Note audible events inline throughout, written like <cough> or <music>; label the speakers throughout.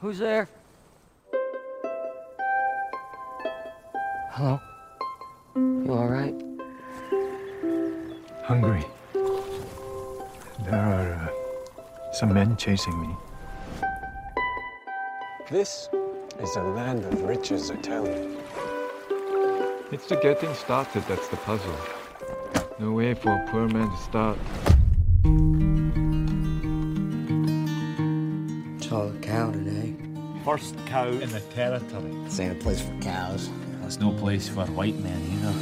Speaker 1: Who's there? Hello? You alright?
Speaker 2: Hungry. There are uh, some men chasing me.
Speaker 3: This is a land of riches, I tell you.
Speaker 2: It's the getting started that's the puzzle. No way for a poor man to start.
Speaker 1: A cow today.
Speaker 4: First cow in the territory.
Speaker 5: This ain't a place for cows.
Speaker 4: It's no place for white men either.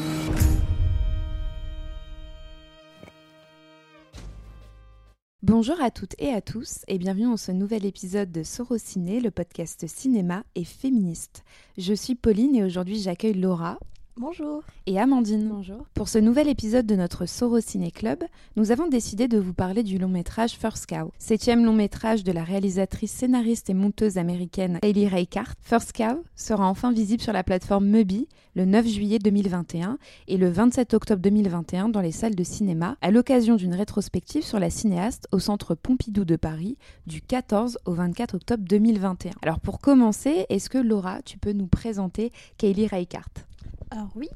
Speaker 6: Bonjour à toutes et à tous et bienvenue dans ce nouvel épisode de Sorociné, le podcast cinéma et féministe. Je suis Pauline et aujourd'hui j'accueille Laura.
Speaker 7: Bonjour.
Speaker 6: Et Amandine.
Speaker 7: Bonjour.
Speaker 6: Pour ce nouvel épisode de notre Sorociné Club, nous avons décidé de vous parler du long métrage First Cow, septième long métrage de la réalisatrice, scénariste et monteuse américaine Hailey Reichardt. First Cow sera enfin visible sur la plateforme Mubi le 9 juillet 2021 et le 27 octobre 2021 dans les salles de cinéma à l'occasion d'une rétrospective sur la cinéaste au centre Pompidou de Paris du 14 au 24 octobre 2021. Alors pour commencer, est-ce que Laura, tu peux nous présenter Hailey Reichardt?
Speaker 7: Alors oui,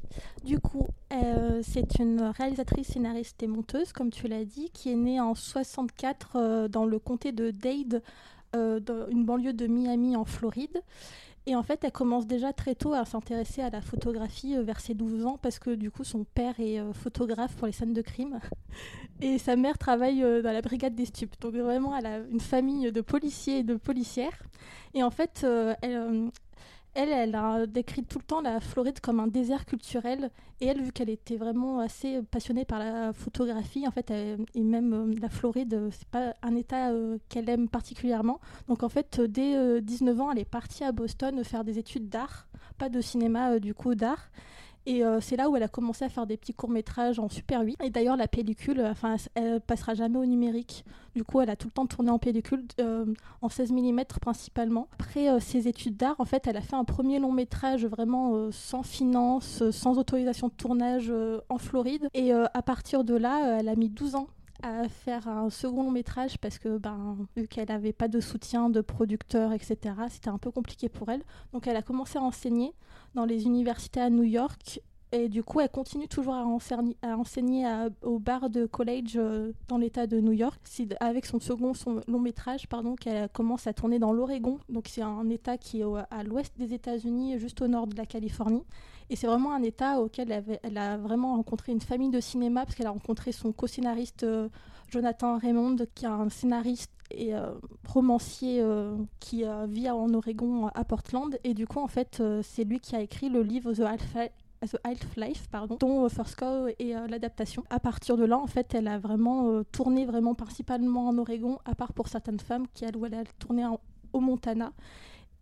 Speaker 7: du coup, euh, c'est une réalisatrice, scénariste et monteuse, comme tu l'as dit, qui est née en 64 euh, dans le comté de Dade, euh, dans une banlieue de Miami en Floride. Et en fait, elle commence déjà très tôt à s'intéresser à la photographie vers ses 12 ans parce que du coup, son père est photographe pour les scènes de crime <laughs> et sa mère travaille dans la brigade des stupes. Donc vraiment, elle a une famille de policiers et de policières. Et en fait, elle, elle, elle a décrit tout le temps la Floride comme un désert culturel. Et elle, vu qu'elle était vraiment assez passionnée par la photographie, en fait, et même euh, la Floride, euh, c'est pas un état euh, qu'elle aime particulièrement. Donc, en fait, dès 19 ans, elle est partie à Boston faire des études d'art, pas de cinéma, du coup, d'art. Et euh, c'est là où elle a commencé à faire des petits courts-métrages en Super 8. Et d'ailleurs, la pellicule, enfin, elle passera jamais au numérique. Du coup, elle a tout le temps tourné en pellicule, euh, en 16 mm principalement. Après euh, ses études d'art, en fait, elle a fait un premier long-métrage vraiment sans finance, sans autorisation de tournage en Floride. Et à partir de là, elle a mis 12 ans à faire un second long métrage parce que ben, vu qu'elle n'avait pas de soutien de producteur, etc., c'était un peu compliqué pour elle. Donc elle a commencé à enseigner dans les universités à New York. Et du coup, elle continue toujours à, enseigner, à au Bard College euh, dans l'État de New York. C'est avec son second son long métrage qu'elle commence à tourner dans l'Oregon. Donc c'est un État qui est à l'ouest des États-Unis, juste au nord de la Californie. Et c'est vraiment un État auquel elle, a vraiment rencontré une famille de cinéma, parce qu'elle a rencontré son co-scénariste euh, Jonathan Raymond, qui est un scénariste et euh, romancier euh, qui vit en Oregon à Portland. Et du coup, en fait, c'est lui qui a écrit le livre The Half-Life, pardon, dont First Cow est l'adaptation. À partir de là, en fait, elle a vraiment tourné vraiment principalement en Oregon, à part pour certaines femmes qui, elle a tourné au Montana.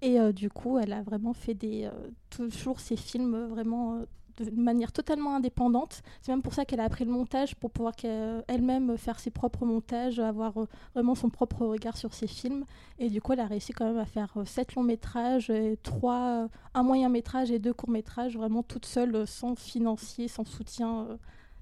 Speaker 7: Et euh, du coup, elle a vraiment fait des, euh, toujours ses films euh, vraiment de manière totalement indépendante. C'est même pour ça qu'elle a appris le montage, pour pouvoir elle-même faire ses propres montages, avoir vraiment son propre regard sur ses films. Et du coup, elle a réussi quand même à faire sept longs métrages, trois, un moyen métrage et deux courts métrages, vraiment toute seule, sans financier, sans soutien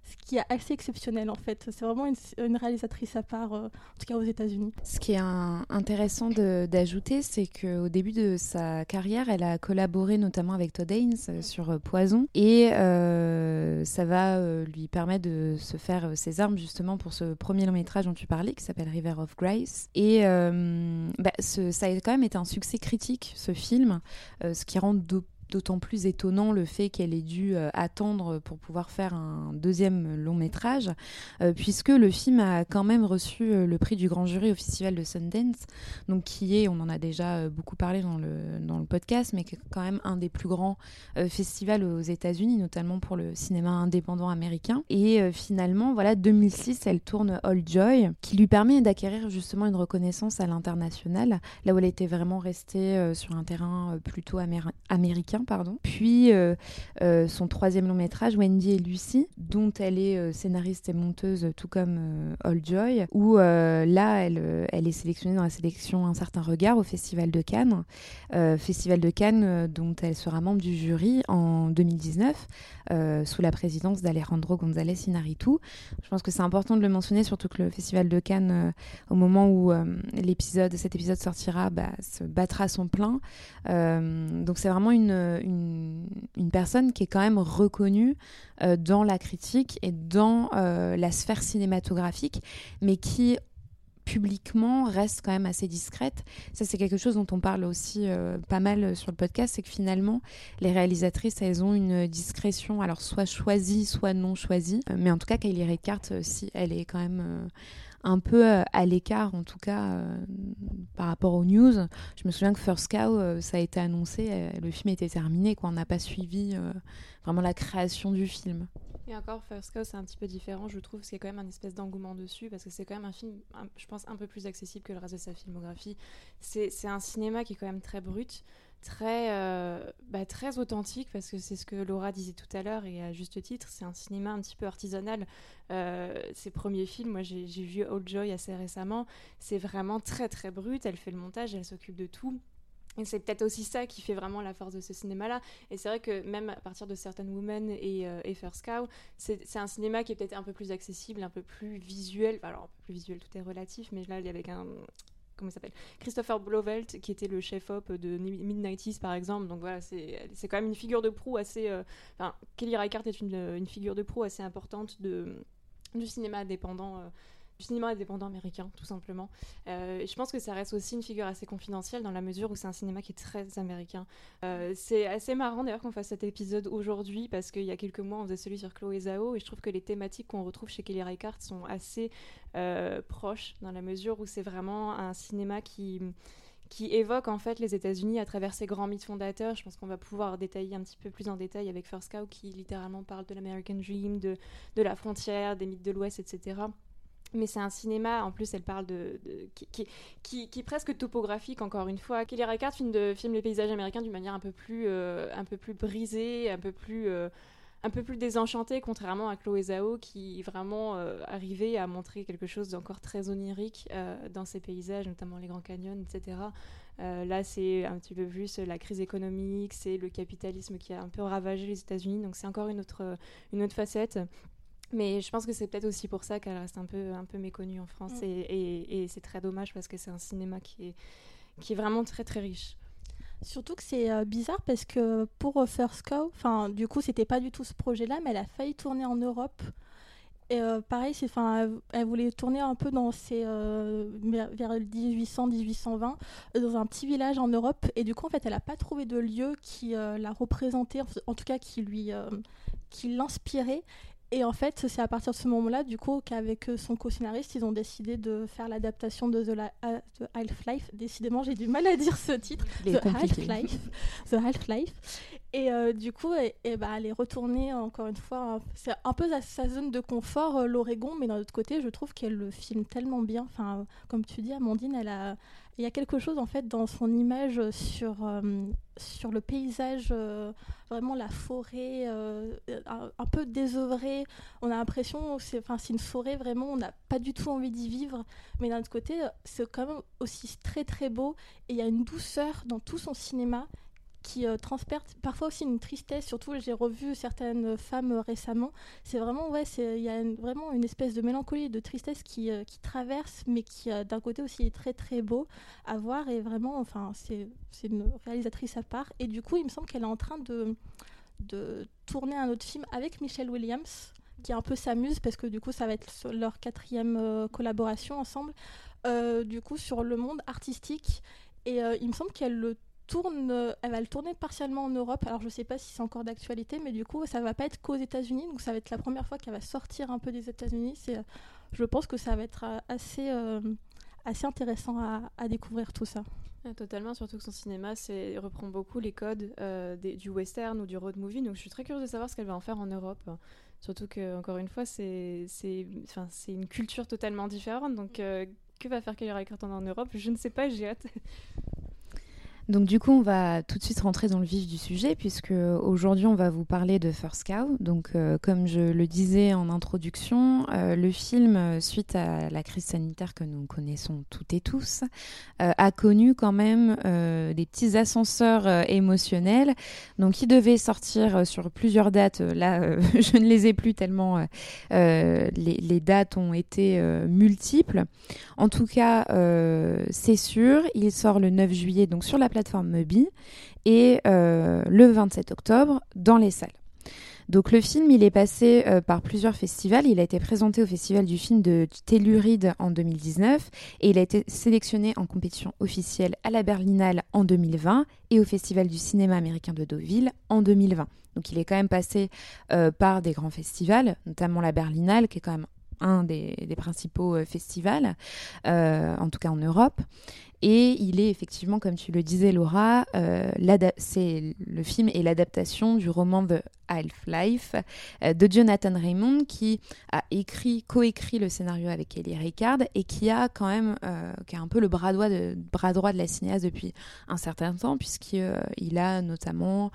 Speaker 7: ce qui est assez exceptionnel en fait. C'est vraiment une, réalisatrice à part, euh, en tout cas aux États-Unis.
Speaker 6: Ce qui est intéressant d'ajouter, c'est qu'au début de sa carrière, elle a collaboré notamment avec Todd Haynes euh, sur euh, Poison et ça va lui permettre de se faire ses armes justement pour ce premier long métrage dont tu parlais qui s'appelle River of Grace. Et bah, ça a quand même été un succès critique ce film, ce qui rend d'autant plus étonnant le fait qu'elle ait dû euh, attendre pour pouvoir faire un deuxième long métrage, euh, puisque le film a quand même reçu euh, le prix du grand jury au Festival de Sundance, donc qui est, on en a déjà beaucoup parlé dans le, dans le podcast, mais qui est quand même un des plus grands festivals aux États-Unis, notamment pour le cinéma indépendant américain. Et finalement, voilà, 2006, elle tourne All Joy, qui lui permet d'acquérir justement une reconnaissance à l'international, là où elle était vraiment restée sur un terrain plutôt américain pardon. Puis son troisième long métrage, Wendy et Lucy, dont elle est scénariste et monteuse, tout comme All Joy, où là, elle, est sélectionnée dans la sélection Un certain regard au Festival de Cannes. Festival de Cannes dont elle sera membre du jury en 2019, sous la présidence d'Alejandro González Inarritu. Je pense que c'est important de le mentionner, surtout que le Festival de Cannes, au moment où cet épisode sortira, bah, se battra son plein. Euh, donc c'est vraiment une, une, personne qui est quand même reconnue euh, dans la critique et dans euh, la sphère cinématographique, mais qui publiquement reste quand même assez discrète. Ça, c'est quelque chose dont on parle aussi pas mal sur le podcast, c'est que finalement, les réalisatrices, elles ont une discrétion, alors soit choisie, soit non choisie. mais en tout cas, Kylie Reichardt, si elle est quand même un peu euh, à l'écart, en tout cas, euh, par rapport aux news. Je me souviens que First Cow, euh, ça a été annoncé, le film était terminé, quoi. On n'a pas suivi vraiment la création du film.
Speaker 5: Et encore, First Cow, c'est un petit peu différent, je trouve, parce qu'il y a quand même un espèce d'engouement dessus, parce que c'est quand même un film, je pense, un peu plus accessible que le reste de sa filmographie. C'est un cinéma qui est quand même très brut très, euh, bah, très authentique parce que c'est ce que Laura disait tout à l'heure et à juste titre, c'est un cinéma un petit peu artisanal. Euh, ses premiers films, moi j'ai vu Old Joy assez récemment, c'est vraiment très très brut, elle fait le montage, elle s'occupe de tout. Et c'est peut-être aussi ça qui fait vraiment la force de ce cinéma-là. Et c'est vrai que même à partir de Certain Women et, euh, First Cow, c'est un cinéma qui est peut-être un peu plus accessible, un peu plus visuel. Alors, un peu plus visuel, tout est relatif, mais là, il y avec un, comment s'appelle Christopher Blovelt qui était le chef op de Mid-90s par exemple. Donc voilà c'est quand même une figure de proue assez euh, Kelly Reichardt est une, une, figure de proue assez importante de du cinéma indépendant euh, du cinéma indépendant américain, tout simplement. Euh, je pense que ça reste aussi une figure assez confidentielle dans la mesure où c'est un cinéma qui est très américain. Euh, c'est assez marrant d'ailleurs qu'on fasse cet épisode aujourd'hui parce qu'il y a quelques mois on faisait celui sur Chloé Zhao et je trouve que les thématiques qu'on retrouve chez Kelly Reichardt sont assez euh, proches dans la mesure où c'est vraiment un cinéma qui qui évoque en fait les États-Unis à travers ses grands mythes fondateurs. Je pense qu'on va pouvoir détailler un petit peu plus en détail avec First Cow qui littéralement parle de l'American Dream, de, de la frontière, des mythes de l'Ouest, etc mais c'est un cinéma, en plus elle parle de, qui, est presque topographique encore une fois. Kelly Reichardt filme, les paysages américains d'une manière un peu plus, euh, un peu plus brisée, un peu plus, euh, un peu plus désenchantée, contrairement à Chloé Zhao qui vraiment euh, arrivait à montrer quelque chose d'encore très onirique dans ces paysages, notamment les Grands Canyons, etc. là, c'est un petit peu plus la crise économique, c'est le capitalisme qui a un peu ravagé les États-Unis, donc c'est encore une autre, une autre facette. Mais je pense que c'est peut-être aussi pour ça qu'elle reste un peu, un peu méconnue en France. Mm. Et, et, c'est très dommage parce que c'est un cinéma qui est, qui est vraiment très très riche.
Speaker 7: Surtout que c'est euh, bizarre parce que pour First Cow, enfin du coup c'était pas du tout ce projet-là, mais elle a failli tourner en Europe. Et euh, pareil, elle, elle, voulait tourner un peu dans ces, euh, vers 1800-1820 dans un petit village en Europe. Et du coup, en fait, elle n'a pas trouvé de lieu qui la représentait, en tout cas qui lui, qui l'inspirait. Et en fait, c'est à partir de ce moment-là, du coup, qu'avec euh, son co-scénariste, ils ont décidé de faire l'adaptation de The, euh, Half-Life. Décidément, j'ai du mal à dire ce titre. The Half-Life. The Half-Life. Et euh, du coup, et, bah, elle est retournée, encore une fois, c'est un peu sa, zone de confort, l'Oregon, mais d'un autre côté, je trouve qu'elle le filme tellement bien. Enfin, comme tu dis, Amandine, elle a, il y a quelque chose en fait dans son image sur, sur le paysage, vraiment la forêt, un, peu désœuvrée. On a l'impression, c'est une forêt vraiment, on n'a pas du tout envie d'y vivre. Mais d'un autre côté, c'est quand même aussi très très beau et il y a une douceur dans tout son cinéma qui euh, parfois aussi une tristesse. Surtout, j'ai revu certaines femmes euh, récemment. C'est vraiment, ouais, il y a vraiment une espèce de mélancolie, de tristesse qui, euh, qui traverse, mais qui euh, d'un côté aussi est très très beau à voir. Et vraiment, enfin, c'est une réalisatrice à part. Et du coup, il me semble qu'elle est en train de, de tourner un autre film avec Michelle Williams qui un peu s'amuse parce que du coup ça va être leur quatrième collaboration ensemble du coup sur le monde artistique et il me semble qu'elle le euh, elle va le tourner partiellement en Europe. Alors je sais pas si c'est encore d'actualité, mais du coup ça va pas être qu'aux États-Unis, donc ça va être la première fois qu'elle va sortir un peu des États-Unis. Euh, je pense que ça va être euh, assez, intéressant à, découvrir tout ça.
Speaker 5: totalement, surtout que son cinéma reprend beaucoup les codes du western ou du road movie, donc je suis très curieuse de savoir ce qu'elle va en faire en Europe. Surtout que, encore une fois, c'est une culture totalement différente, donc que va faire Kelly Reichardt en Europe? Je ne sais pas, j'ai hâte. <laughs>
Speaker 6: Donc du coup, on va tout de suite rentrer dans le vif du sujet puisque aujourd'hui, on va vous parler de First Cow. Donc euh, comme je le disais en introduction, euh, le film, euh, suite à la crise sanitaire que nous connaissons toutes et tous, a connu quand même des petits ascenseurs émotionnels. Donc il devait sortir sur plusieurs dates. Là, <laughs> je ne les ai plus tellement les, les, dates ont été multiples. En tout cas, c'est sûr, il sort le 9 juillet donc sur la plateforme plateforme Mubi et euh, le 27 octobre dans les salles. Donc le film, il est passé euh, par plusieurs festivals. Il a été présenté au Festival du film de Telluride en 2019 et il a été sélectionné en compétition officielle à la Berlinale en 2020 et au Festival du cinéma américain de Deauville en 2020. Donc il est quand même passé euh, par des grands festivals, notamment la Berlinale qui est quand même un des, principaux festivals, en tout cas en Europe. Et il est effectivement, comme tu le disais Laura, euh, le film est l'adaptation du roman The Half-Life euh, de Jonathan Raymond qui a écrit, coécrit le scénario avec Ellie Ricard et qui a quand même, euh, qui a un peu le bras droit de, bras droit de la cinéaste depuis un certain temps puisqu'il a notamment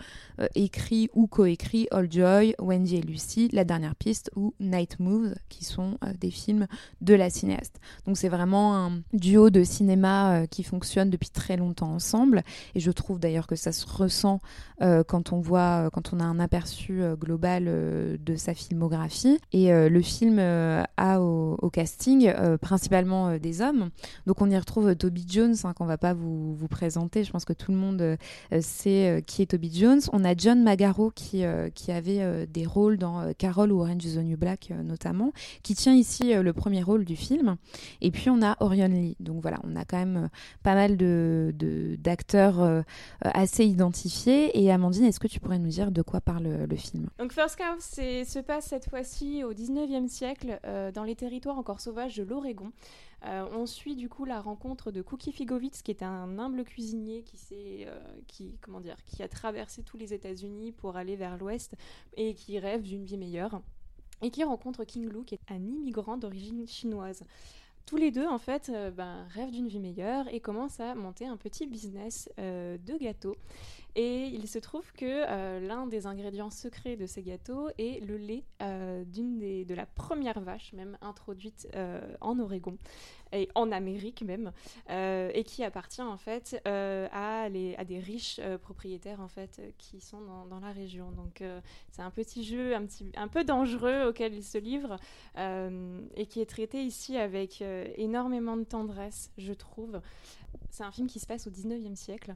Speaker 6: écrit ou coécrit All Joy, Wendy et Lucy, La dernière piste ou Night Moves qui sont des films de la cinéaste. Donc c'est vraiment un duo de cinéma qui fonctionnent depuis très longtemps ensemble. Et je trouve d'ailleurs que ça se ressent euh, quand on voit, euh, quand on a un aperçu euh, global de sa filmographie. Et le film a au, casting principalement des hommes. Donc on y retrouve Toby Jones, hein, qu'on va pas vous, vous, présenter. Je pense que tout le monde sait qui est Toby Jones. On a John Magaro qui, qui avait des rôles dans Carol ou Orange is the New Black notamment, qui tient ici le premier rôle du film. Et puis on a Orion Lee. Donc voilà, on a quand même pas mal d'acteurs de, euh, assez identifiés. Et Amandine, est-ce que tu pourrais nous dire de quoi parle le film?
Speaker 5: Donc First Cow se passe cette fois-ci au 19e siècle euh, dans les territoires encore sauvages de l'Oregon. Euh, on suit du coup la rencontre de Cookie Figovitz, qui est un humble cuisinier qui, qui, comment dire, qui a traversé tous les États-Unis pour aller vers l'ouest et qui rêve d'une vie meilleure. Et qui rencontre King Lou, qui est un immigrant d'origine chinoise tous les deux, en fait, euh, ben, rêvent d'une vie meilleure et commencent à monter un petit business euh, de gâteaux. Et il se trouve que euh, l'un des ingrédients secrets de ces gâteaux est le lait d'une des, de la première vache, même introduite en Oregon et en Amérique même, et qui appartient en fait à, les, à, des riches propriétaires en fait qui sont dans, dans la région. Donc c'est un petit jeu un, petit, un peu dangereux auquel il se livre et qui est traité ici avec euh, énormément de tendresse, je trouve. C'est un film qui se passe au 19e siècle,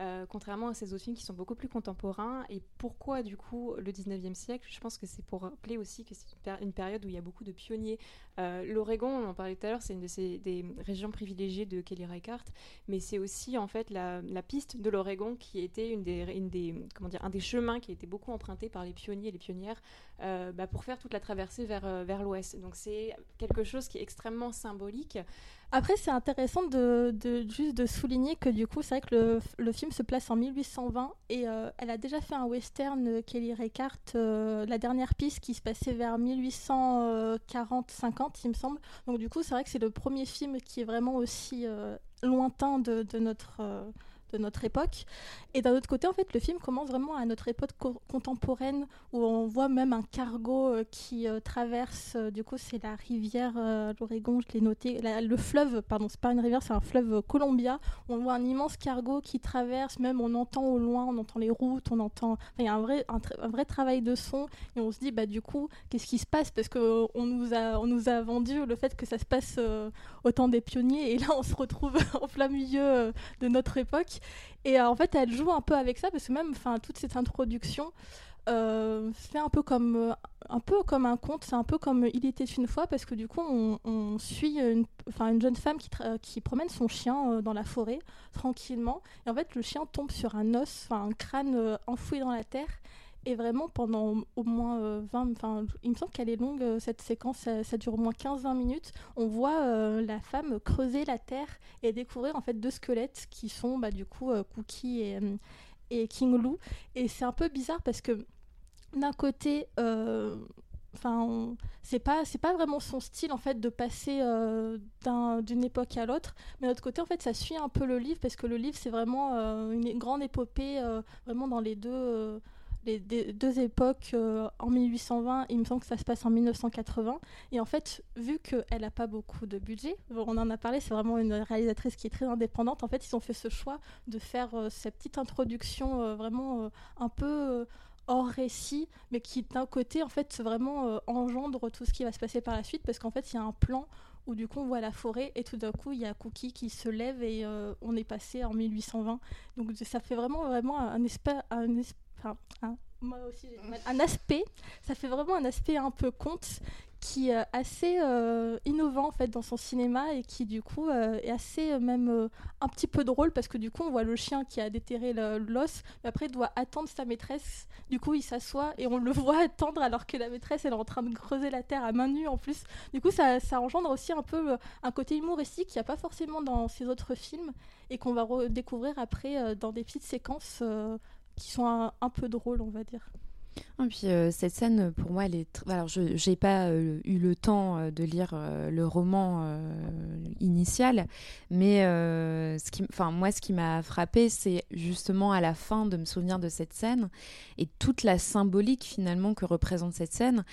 Speaker 5: euh, contrairement à ces autres films qui sont beaucoup plus contemporains. Et pourquoi, du coup, le 19e siècle? Je pense que c'est pour rappeler aussi que c'est une, période où il y a beaucoup de pionniers. Euh, L'Oregon, on en parlait tout à l'heure, c'est une des régions privilégiées de Kelly Reichardt, mais c'est aussi, en fait, la, piste de l'Oregon qui était une des, comment dire, un des chemins qui a été beaucoup emprunté par les pionniers et les pionnières euh, bah, pour faire toute la traversée vers, vers l'ouest. Donc c'est quelque chose qui est extrêmement symbolique.
Speaker 7: Après, c'est intéressant de, juste souligner que du coup, c'est vrai que le, film se place en 1820 et euh, elle a déjà fait un western, euh, Kelly Reichardt, euh, la dernière piste qui se passait vers 1840-50, il me semble. Donc du coup, c'est vrai que c'est le premier film qui est vraiment aussi lointain de notre de notre époque. Et d'un autre côté, en fait, le film commence vraiment à notre époque contemporaine où on voit même un cargo euh, qui euh, traverse, euh, du coup, c'est la rivière, l'Oregon, je l'ai noté, le fleuve, pardon, c'est pas une rivière, c'est un fleuve Columbia. On voit un immense cargo qui traverse, même on entend au loin, on entend les routes, on entend. il y a un vrai, un, vrai travail de son et on se dit, bah, du coup, qu'est-ce qui se passe? Parce qu'on nous, on nous a vendu le fait que ça se passe au temps des pionniers et là, on se retrouve <laughs> en plein milieu de notre époque. Et euh, en fait, elle joue un peu avec ça parce que même, enfin, toute cette introduction euh, fait un peu comme euh, un peu comme un conte. C'est un peu comme Il était une fois parce que du coup, on, suit une, une jeune femme qui, qui promène son chien dans la forêt tranquillement. Et en fait, le chien tombe sur un os, un crâne enfoui dans la terre. Et vraiment, pendant au moins 20, euh, enfin, il me semble qu'elle est longue, euh, cette séquence, ça, dure au moins 15-20 minutes. On voit euh, la femme creuser la terre et découvrir en fait deux squelettes qui sont bah, du coup Cookie et, King Lou. Et c'est un peu bizarre parce que d'un côté, enfin, c'est pas, c'est pas vraiment son style en fait de passer euh, d'une époque à l'autre. Mais d'un autre côté, en fait, ça suit un peu le livre parce que le livre, c'est vraiment euh, une grande épopée, euh, vraiment dans les deux, les, deux époques. en 1820, il me semble que ça se passe en 1980. Et en fait, vu qu'elle n'a pas beaucoup de budget, on en a parlé, c'est vraiment une réalisatrice qui est très indépendante. En fait, ils ont fait ce choix de faire cette petite introduction vraiment un peu hors récit, mais qui d'un côté en fait vraiment euh, engendre tout ce qui va se passer par la suite, parce qu'en fait il y a un plan où du coup on voit la forêt et tout d'un coup il y a Cookie qui se lève et euh, on est passé en 1820. Donc ça fait vraiment vraiment un, un, un, moi aussi un aspect, ça fait vraiment un aspect un peu conte qui est assez euh, innovant en fait dans son cinéma et qui du coup euh, est assez euh, même un petit peu drôle parce que du coup on voit le chien qui a déterré l'os mais après il doit attendre sa maîtresse. Du coup il s'assoit et on le <laughs> voit attendre alors que la maîtresse elle est en train de creuser la terre à main nue en plus. Du coup ça, ça engendre aussi un peu un côté humoristique qu'il n'y a pas forcément dans ses autres films et qu'on va redécouvrir après dans des petites séquences qui sont un peu drôles on va dire
Speaker 6: et puis euh, cette scène, pour moi, elle est. Alors, je n'ai pas euh, eu le temps euh, de lire le roman initial, mais enfin, moi, ce qui m'a frappé, c'est justement à la fin de me souvenir de cette scène et toute la symbolique finalement que représente cette scène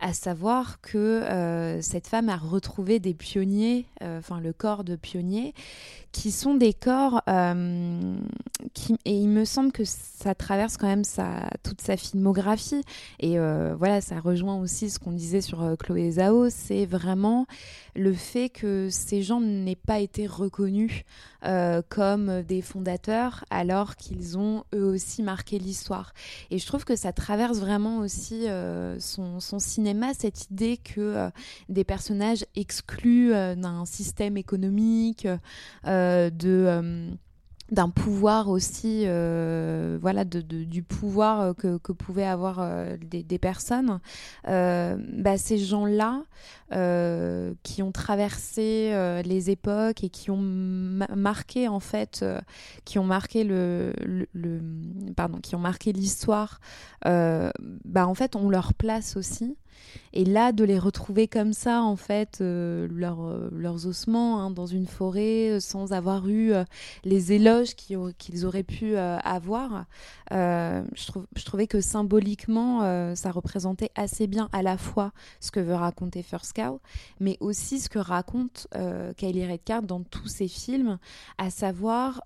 Speaker 6: à savoir que euh, cette femme a retrouvé des pionniers, euh, enfin le corps de pionniers, qui sont des corps euh, et il me semble que ça traverse quand même toute sa filmographie. Et voilà ça rejoint aussi ce qu'on disait sur Chloé Zhao, c'est vraiment le fait que ces gens n'aient pas été reconnus comme des fondateurs alors qu'ils ont eux aussi marqué l'histoire. Et je trouve que ça traverse vraiment aussi son, son cinéma cette idée que euh, des personnages exclus euh, d'un système économique, euh, de d'un pouvoir aussi, voilà, du pouvoir que, pouvaient avoir des, personnes, bah, ces gens-là qui ont traversé les époques et qui ont marqué en fait, qui ont marqué le, pardon, qui ont marqué l'histoire, bah, en fait, on leur place aussi. Et là, de les retrouver comme ça, en fait, euh, euh, leurs ossements hein, dans une forêt, euh, sans avoir eu les éloges qu'ils auraient pu avoir, je, je, trouvais que symboliquement, ça représentait assez bien à la fois ce que veut raconter First Cow, mais aussi ce que raconte Kylie Redcard dans tous ses films, à savoir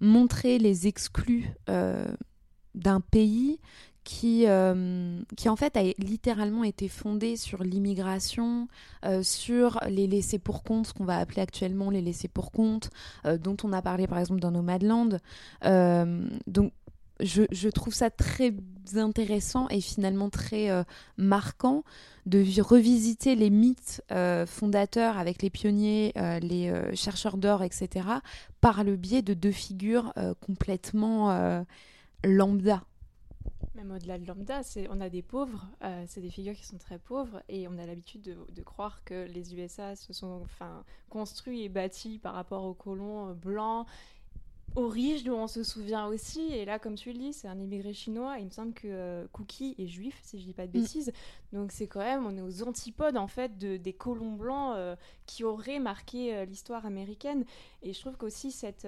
Speaker 6: montrer les exclus d'un pays qui, euh, qui en fait a littéralement été fondée sur l'immigration, euh, sur les laissés pour compte, ce qu'on va appeler actuellement les laissés pour compte, euh, dont on a parlé par exemple dans Nomadland. donc je, je, trouve ça très intéressant et finalement très marquant de revisiter les mythes fondateurs avec les pionniers, les chercheurs d'or, etc., par le biais de deux figures complètement lambda
Speaker 5: même au-delà de lambda, on a des pauvres, euh, c'est des figures qui sont très pauvres, et on a l'habitude de, croire que les USA se sont enfin, construits et bâtis par rapport aux colons euh, blancs, aux riches dont on se souvient aussi. Et là, comme tu le dis, c'est un immigré chinois, il me semble que euh, Cookie est juif, si je dis pas de mm. bêtises. Donc c'est quand même, on est aux antipodes en fait de, des colons blancs qui auraient marqué l'histoire américaine. Et je trouve qu'aussi cette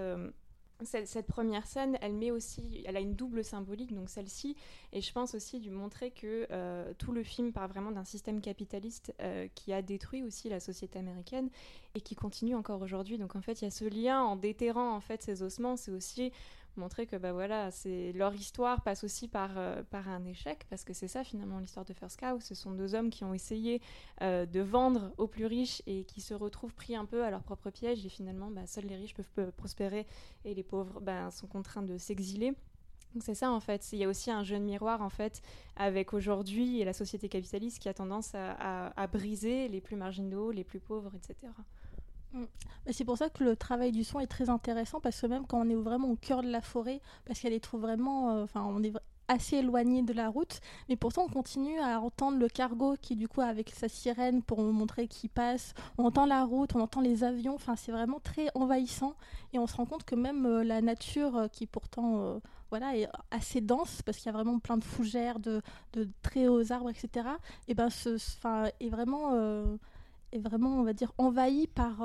Speaker 5: cette, première scène, elle met aussi, elle a une double symbolique, donc celle-ci, et je pense aussi de montrer que euh, tout le film part vraiment d'un système capitaliste euh, qui a détruit aussi la société américaine et qui continue encore aujourd'hui. Donc en fait, il y a ce lien en déterrant en fait ces ossements, c'est aussi montrer que bah voilà, c'est leur histoire passe aussi par, euh, par un échec parce que c'est ça finalement l'histoire de First Cow. Ce sont deux hommes qui ont essayé euh, de vendre aux plus riches et qui se retrouvent pris un peu à leur propre piège et finalement bah, seuls les riches peuvent, prospérer et les pauvres bah, sont contraints de s'exiler. Donc c'est ça en fait. Il y a aussi un jeune miroir en fait avec aujourd'hui la société capitaliste qui a tendance à, à briser les plus marginaux, les plus pauvres, etc.
Speaker 7: Mm. C'est pour ça que le travail du son est très intéressant parce que même quand on est vraiment au cœur de la forêt, parce qu'elle les trouve vraiment, euh, enfin on est assez éloignés de la route, mais pourtant on continue à entendre le cargo qui du coup avec sa sirène pour montrer qu'il passe, on entend la route, on entend les avions, enfin c'est vraiment très envahissant et on se rend compte que même euh, la nature euh, qui pourtant voilà, est assez dense parce qu'il y a vraiment plein de fougères, de, très hauts arbres, etc. Et ben est vraiment est vraiment, on va dire, envahi par,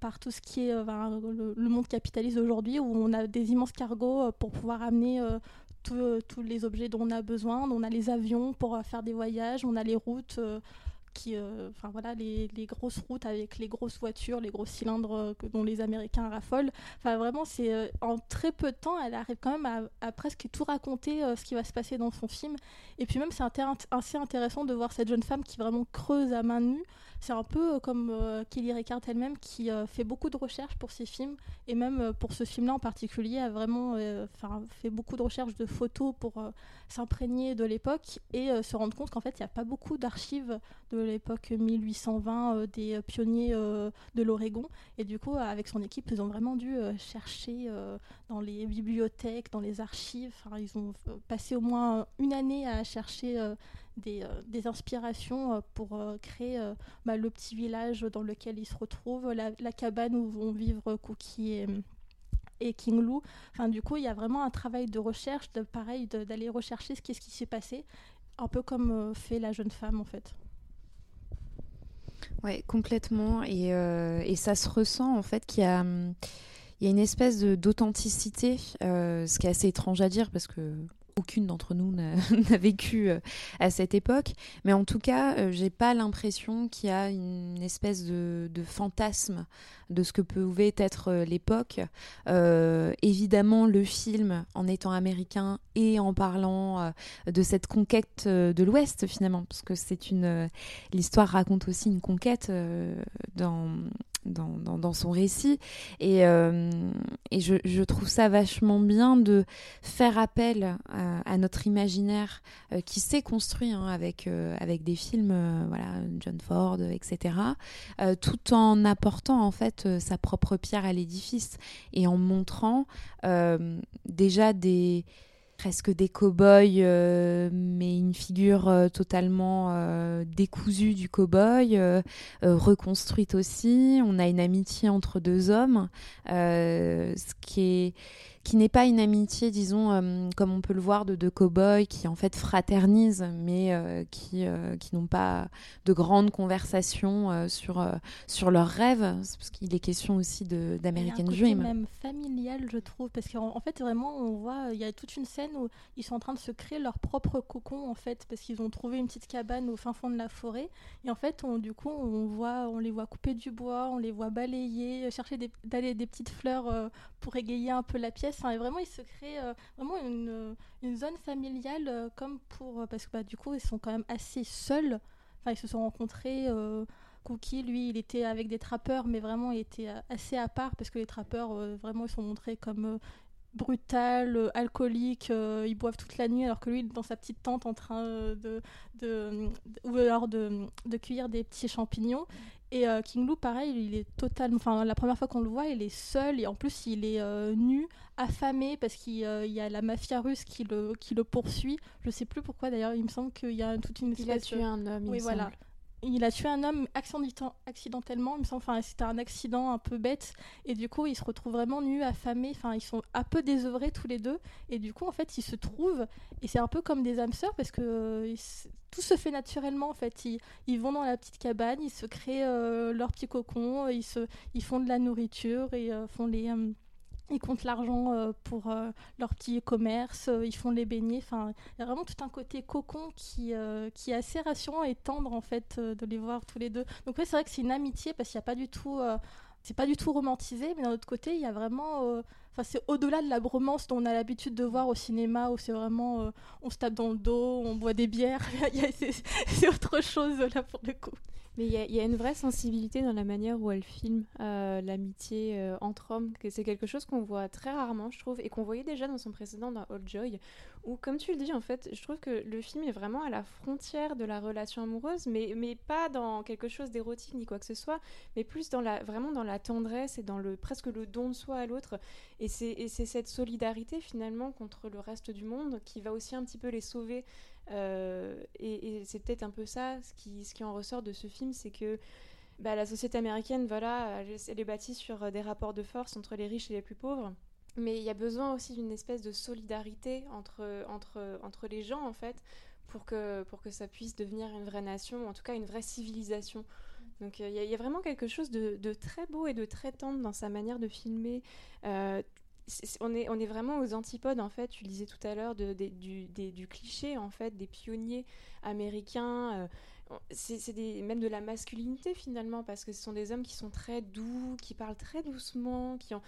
Speaker 7: par tout ce qui est le, le, monde capitaliste d'aujourd'hui, où on a des immenses cargos pour pouvoir amener tous les objets dont on a besoin. On a les avions pour faire des voyages, on a les routes qui, euh, enfin voilà, les, les, grosses routes avec les grosses voitures, les gros cylindres euh, dont les Américains raffolent. Enfin vraiment, c'est euh, en très peu de temps, elle arrive quand même à, presque tout raconter ce qui va se passer dans son film. Et puis même, c'est assez intéressant de voir cette jeune femme qui vraiment creuse à main nue. C'est un peu comme Kelly Ricard elle-même qui fait beaucoup de recherches pour ses films et même pour ce film-là en particulier a vraiment fait beaucoup de recherches de photos pour s'imprégner de l'époque et se rendre compte qu'en fait il n'y a pas beaucoup d'archives de l'époque 1820 euh, des pionniers euh, de l'Oregon. Et du coup, avec son équipe, ils ont vraiment dû euh, chercher dans les bibliothèques, dans les archives. ils ont passé au moins une année à chercher des, des, inspirations pour créer bah, le petit village dans lequel ils se retrouvent, la, cabane où vont vivre Cookie et, King Lou. Enfin, du coup, il y a vraiment un travail de recherche, de pareil, d'aller rechercher ce qui, ce qui s'est passé, un peu comme fait la jeune femme en fait.
Speaker 6: Oui, complètement. Et, euh, ça se ressent en fait qu'il y a, il y a une espèce d'authenticité, euh, ce qui est assez étrange à dire parce que aucune d'entre nous <laughs> n'a vécu euh, à cette époque, mais en tout cas, euh, j'ai pas l'impression qu'il y a une espèce de, fantasme de ce que pouvait être euh, l'époque. évidemment, le film, en étant américain et en parlant de cette conquête de l'Ouest finalement, parce que c'est une l'histoire raconte aussi une conquête dans dans, son récit. Et, euh, je, trouve ça vachement bien de faire appel à, notre imaginaire euh, qui s'est construit hein, avec, euh, avec des films, voilà, John Ford, etc., tout en apportant en fait sa propre pierre à l'édifice et en montrant déjà des presque des cow-boys, euh, mais une figure euh, totalement euh, décousue du cow-boy, reconstruite aussi. On a une amitié entre deux hommes, ce qui est qui n'est pas une amitié, disons, euh, comme on peut le voir de deux cow-boys qui en fait fraternisent, mais euh, qui, euh, qui n'ont pas de grandes conversations sur, sur leurs rêves, parce qu'il est question aussi d'American Dream.
Speaker 7: même familial, je trouve, parce qu'en en fait, vraiment, on voit, il y a toute une scène où ils sont en train de se créer leur propre cocon, en fait, parce qu'ils ont trouvé une petite cabane au fin fond de la forêt, et en fait, on, du coup, on, voit, on les voit couper du bois, on les voit balayer, chercher des, des petites fleurs pour égayer un peu la pièce et vraiment, il se crée euh, vraiment une, une, zone familiale euh, comme pour. Euh, parce que bah, du coup, ils sont quand même assez seuls. Enfin, ils se sont rencontrés. Cookie, lui, il était avec des trappeurs, mais vraiment, il était assez à part parce que les trappeurs, vraiment, ils sont montrés comme brutal, alcooliques, ils boivent toute la nuit alors que lui dans sa petite tente en train de, de, ou alors de, de, cueillir des petits champignons. Et King Lou, pareil, il est totalement. Enfin, la première fois qu'on le voit, il est seul et en plus il est nu affamé parce qu'il euh, y a la mafia russe qui le, qui le poursuit. Je sais plus pourquoi d'ailleurs, il me semble qu'il y a toute une
Speaker 5: Il a tué un homme,
Speaker 7: oui,
Speaker 5: il
Speaker 7: voilà. Il a tué un homme accidentellement, enfin, c'était un accident un peu bête, et du coup, il se retrouve vraiment nu, affamé, enfin, ils sont un peu désœuvrés tous les deux, et du coup, en fait, ils se trouvent, et c'est un peu comme des âmes sœurs, parce que euh, tout se fait naturellement, en fait. Ils, ils, vont dans la petite cabane, ils se créent euh, leur petit cocon, ils, se, ils font de la nourriture, et font les ils comptent l'argent euh, pour euh, leur petit commerce, euh, ils font les beignets. Enfin, il y a vraiment tout un côté cocon qui, qui est assez rassurant et tendre en fait de les voir tous les deux. Donc oui, c'est vrai que c'est une amitié parce qu'il n'y a pas du tout, c'est pas du tout romantisé, mais d'un autre côté, il y a vraiment, enfin c'est au-delà de la bromance dont on a l'habitude de voir au cinéma où c'est vraiment, on se tape dans le dos, on boit des bières. <laughs> c'est autre chose là pour le coup.
Speaker 5: Mais il y, a- une vraie sensibilité dans la manière où elle filme euh, l'amitié euh, entre hommes, que c'est quelque chose qu'on voit très rarement, je trouve, et qu'on voyait déjà dans son précédent, dans Old Joy, où, comme tu le dis, en fait, je trouve que le film est vraiment à la frontière de la relation amoureuse, mais, mais pas dans quelque chose d'érotique ni quoi que ce soit, mais plus dans la, vraiment dans la tendresse et dans le, presque le don de soi à l'autre. Et c'est et c'est cette solidarité, finalement, contre le reste du monde qui va aussi un petit peu les sauver et, et c'est peut-être un peu ça ce qui, en ressort de ce film, c'est que bah, la société américaine, voilà, elle, est bâtie sur euh, des rapports de force entre les riches et les plus pauvres. Mais il y a besoin aussi d'une espèce de solidarité entre, les gens, en fait, pour que, ça puisse devenir une vraie nation, ou en tout cas une vraie civilisation. Donc euh, il y, a- vraiment quelque chose de, très beau et de très tendre dans sa manière de filmer. Euh, on, est, on est vraiment aux antipodes, en fait, tu disais tout à l'heure, de, du, du cliché, en fait, des pionniers américains. euh, c'est même de la masculinité, finalement, parce que ce sont des hommes qui sont très doux, qui parlent très doucement, qui ont...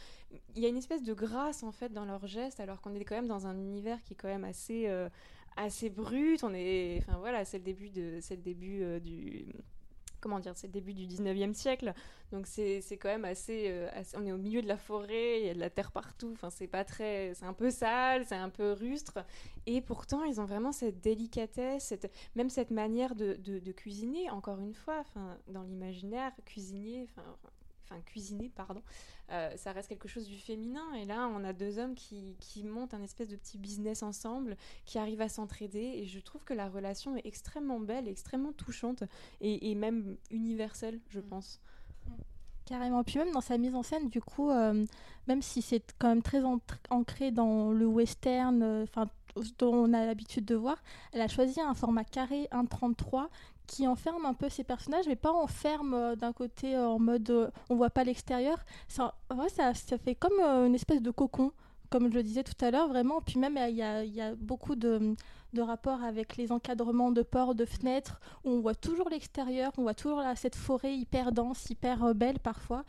Speaker 5: Il y a une espèce de grâce, en fait, dans leurs gestes, alors qu'on est quand même dans un univers qui est quand même assez... euh, assez brut, on est, enfin voilà, c'est le début de, le début euh, du, comment dire, c'est le début du 19e siècle, donc c'est quand même assez, euh, assez- On est au milieu de la forêt, il y a de la terre partout, enfin c'est pas très. C'est un peu sale, c'est un peu rustre. Et pourtant, ils ont vraiment cette délicatesse, cette, même cette manière de, de- de cuisiner, encore une fois, dans l'imaginaire, cuisiner. Enfin, cuisiner, pardon, euh, ça reste quelque chose du féminin. Et là, on a deux hommes qui, qui montent un espèce de petit business ensemble, qui arrivent à s'entraider. Et je trouve que la relation est extrêmement belle, extrêmement touchante et, et même universelle, je pense.
Speaker 7: Carrément. Puis même dans sa mise en scène, du coup, euh, même si c'est quand même très ancré dans le western, euh, enfin dont on a l'habitude de voir, elle a choisi un format carré 1.33 qui enferme un peu ses personnages, mais pas enferme euh, d'un côté euh, en mode euh, on voit pas l'extérieur. Ça, vrai, ça, ça fait comme une espèce de cocon, comme je le disais tout à l'heure, vraiment. Puis même, il y a, y a beaucoup de, de rapports avec les encadrements de portes, de fenêtres, où on voit toujours l'extérieur, on voit toujours là, cette forêt hyper dense, hyper belle parfois.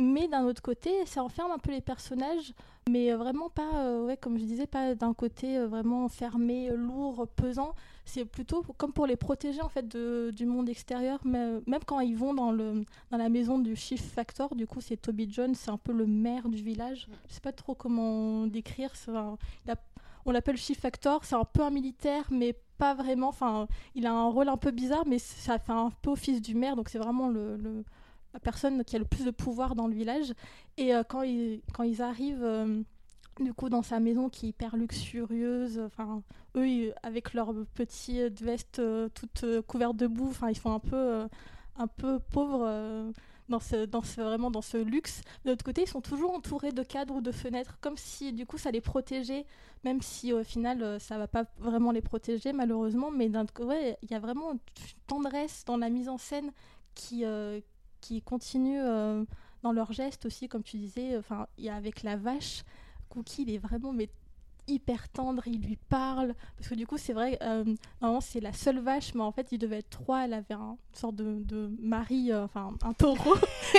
Speaker 7: Mais d'un autre côté, ça enferme un peu les personnages, mais vraiment pas, euh, ouais, comme je disais, pas d'un côté euh, vraiment fermé, lourd, pesant. C'est plutôt comme pour les protéger en fait de- du monde extérieur, mais, euh, même quand ils vont dans, le, dans la maison du Chief Factor, du coup c'est Toby Jones, c'est un peu le maire du village. Je sais pas trop comment décrire. un- a- on l'appelle Chief Factor, c'est un peu un militaire, mais pas vraiment. Enfin, il a un rôle un peu bizarre, mais ça fait un peu office du maire, donc c'est vraiment le, le- la personne qui a le plus de pouvoir dans le village. Et euh, quand, ils, quand ils arrivent, euh, du coup, dans sa maison qui est hyper luxurieuse, enfin, eux, avec leur petite veste euh, toute euh, couverte de boue, enfin, ils sont un peu, euh, un peu pauvres. dans ce, dans vraiment dans ce luxe. De l'autre côté, ils sont toujours entourés de cadres ou de fenêtres, comme si du coup ça les protégeait, même si au final ça va pas vraiment les protéger malheureusement. Mais d'un ouais, il y a vraiment une tendresse dans la mise en scène qui, qui continue euh, dans leurs gestes aussi, comme tu disais. Enfin, il y a avec la vache, Cookie, il est vraiment mais hyper tendre, il lui parle. Parce que du coup, c'est vrai, euh, normalement, c'est la seule vache, mais en fait, il devait être trois. Elle avait un- une sorte de, de mari, euh, enfin, un taureau. <laughs>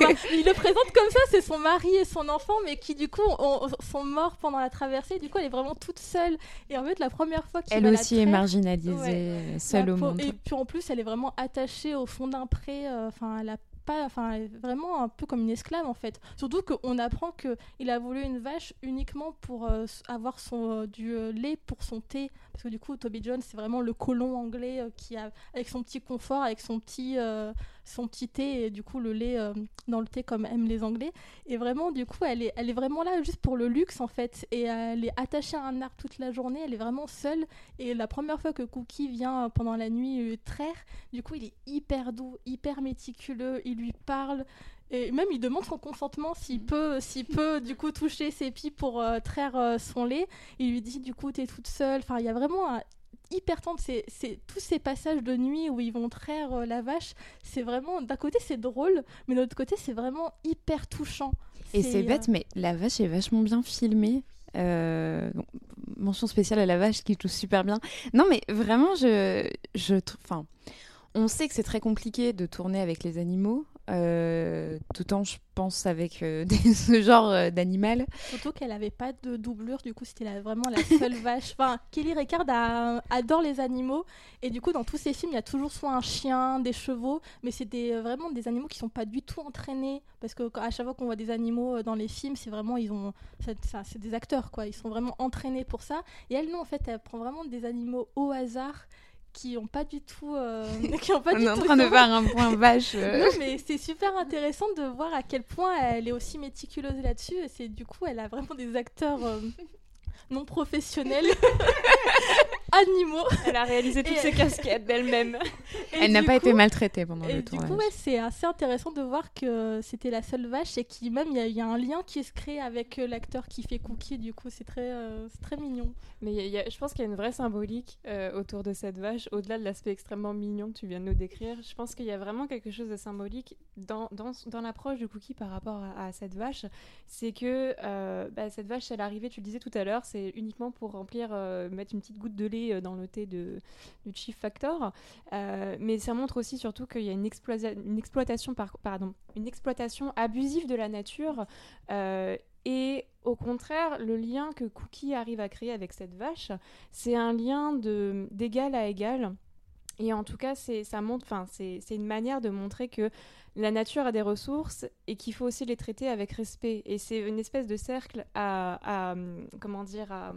Speaker 7: Mari. il le présente comme ça, c'est son mari et son enfant, mais qui, du coup, ont- sont morts pendant la traversée. Du coup, elle est vraiment toute seule. Et en fait, la première fois qu'il
Speaker 6: Elle
Speaker 7: la
Speaker 6: aussi est marginalisée,
Speaker 7: Ouais.
Speaker 6: seule au monde.
Speaker 7: Et puis en plus, elle est vraiment attachée au fond d'un pré. euh, Enfin, elle a pas, enfin, vraiment un peu comme une esclave en fait. Surtout qu'on apprend que il a voulu une vache uniquement pour euh, avoir son euh, du euh, lait pour son thé, parce que du coup, Toby Jones, c'est vraiment le colon anglais qui a avec son petit confort, avec son petit son petit thé et du coup le lait euh, dans le thé comme aiment les Anglais. Et vraiment, du coup, elle est, elle est vraiment là juste pour le luxe en fait. Et elle est attachée à un arbre toute la journée. Elle est vraiment seule. Et la première fois que Cookie vient euh, pendant la nuit euh, traire, du coup, il est hyper doux, hyper méticuleux. Il lui parle. Et même, il demande son consentement s'il peut, s'il peut du coup toucher ses pieds pour euh, traire euh, son lait. Il lui dit, du coup, t'es toute seule. Enfin, il y a vraiment un hyper tendre. C'est, c'est tous ces passages de nuit où ils vont traire euh, la vache. C'est vraiment, d'un côté, c'est drôle, mais de l'autre côté, c'est vraiment hyper touchant.
Speaker 6: Et c'est
Speaker 7: euh,
Speaker 6: bête, mais la vache est vachement bien filmée. Euh, mention spéciale à la vache qui touche super bien. Non, mais vraiment, je, je. Enfin, on sait que c'est très compliqué de tourner avec les animaux. Euh, tout temps je pense avec euh, <laughs> des, ce genre euh, d'animal.
Speaker 7: Surtout qu'elle avait pas de doublure, du coup c'était la- vraiment la seule <laughs> vache. Enfin, Kelly Ricard a- adore les animaux et du coup dans tous ses films il y a toujours soit un chien, des chevaux, mais c'est euh, vraiment des animaux qui sont pas du tout entraînés parce que quand- à chaque fois qu'on voit des animaux dans les films c'est vraiment ils ont c'est des acteurs quoi, ils sont vraiment entraînés pour ça. Et elle non en fait elle prend vraiment des animaux au hasard qui ont pas du tout euh, <laughs> <laughs> qui ont pas
Speaker 6: On
Speaker 7: du
Speaker 6: est en
Speaker 7: tout
Speaker 6: train de faire un point <laughs> vache. euh.
Speaker 7: non, mais c'est super intéressant de voir à quel point elle est aussi méticuleuse là-dessus. Et c'est du coup, elle a vraiment des acteurs euh, non professionnels, animaux.
Speaker 5: Elle a réalisé toutes ses casquettes d'elle-même. <laughs>
Speaker 6: Elle n'a
Speaker 7: du
Speaker 6: pas
Speaker 7: coup-
Speaker 6: été maltraitée pendant
Speaker 7: Et
Speaker 6: le
Speaker 7: du
Speaker 6: tournage.
Speaker 7: coup, ouais, c'est assez intéressant de voir que c'était la seule vache et qu'il même il y, y a un lien qui se crée avec euh, l'acteur qui fait Cookie. Du coup, c'est très, euh, c'est très mignon.
Speaker 5: Mais il y a- il y a- je pense qu'il y a une vraie symbolique euh, autour de cette vache, au-delà de l'aspect extrêmement mignon que tu viens de nous décrire. Je pense qu'il y a vraiment quelque chose de symbolique dans, dans, dans l'approche du cookie par rapport à, à cette vache. C'est que euh, bah, cette vache, elle arrivait, tu le disais tout à l'heure, c'est uniquement pour remplir, euh, mettre une petite goutte de lait euh, dans le thé de, du Chief Factor. Euh, mais ça montre aussi surtout qu'il y a une, exploitation, par, pardon, une exploitation abusive de la nature. euh, et au contraire, le lien que Cookie arrive à créer avec cette vache, c'est un lien d'égal à égal. Et en tout cas, c'est ça montre, enfin, c'est une manière de montrer que la nature a des ressources et qu'il faut aussi les traiter avec respect. Et c'est une espèce de cercle à, comment dire, à,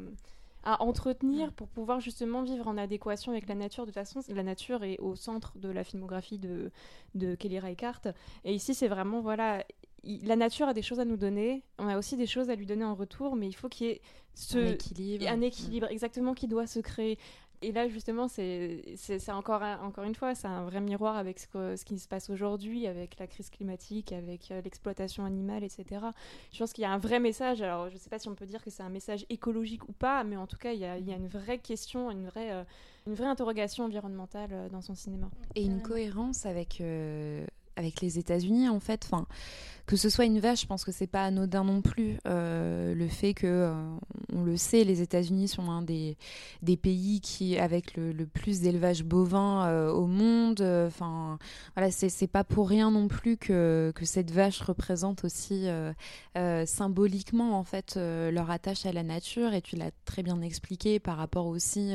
Speaker 5: à entretenir pour pouvoir justement vivre en adéquation avec la nature. De toute façon, la nature est au centre de la filmographie de, de Kelly Reichardt. Et ici, c'est vraiment, voilà, il- la nature a des choses à nous donner, on a aussi des choses à lui donner en retour, mais il faut qu'il y ait ce,
Speaker 6: Un équilibre.
Speaker 5: un équilibre exactement qui doit se créer. Et là, justement, c'est encore, encore une fois, c'est un vrai miroir avec ce, qui se passe aujourd'hui, avec la crise climatique, avec euh, l'exploitation animale, etc. Je pense qu'il y a un vrai message. Alors, je ne sais pas si on peut dire que c'est un message écologique ou pas, mais en tout cas, il y a, une vraie question, une vraie, euh, une vraie interrogation environnementale euh, dans son cinéma.
Speaker 6: Et une cohérence avec, avec les États-Unis, en fait. Enfin, que ce soit une vache, je pense que c'est pas anodin non plus. Euh, le fait que, euh, on le sait, les États-Unis sont un des, pays qui, avec le, plus d'élevage bovin euh, au monde. Enfin, voilà, c'est pas pour rien non plus que, que cette vache représente aussi symboliquement, en fait, leur attache à la nature. Et tu l'as très bien expliqué par rapport aussi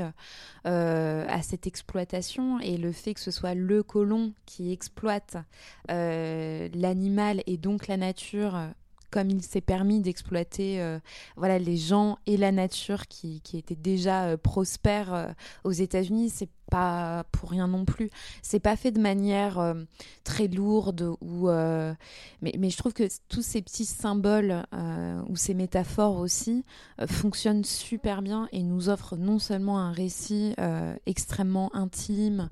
Speaker 6: à cette exploitation et le fait que ce soit le colon qui exploite l'animal et donc la nature euh, comme il s'est permis d'exploiter euh, voilà les gens et la nature qui, étaient déjà euh, prospères aux États-Unis c'est pas pour rien non plus. C'est pas fait de manière très lourde ou mais, je trouve que tous ces petits symboles ou ces métaphores aussi fonctionnent super bien et nous offrent non seulement un récit extrêmement intime,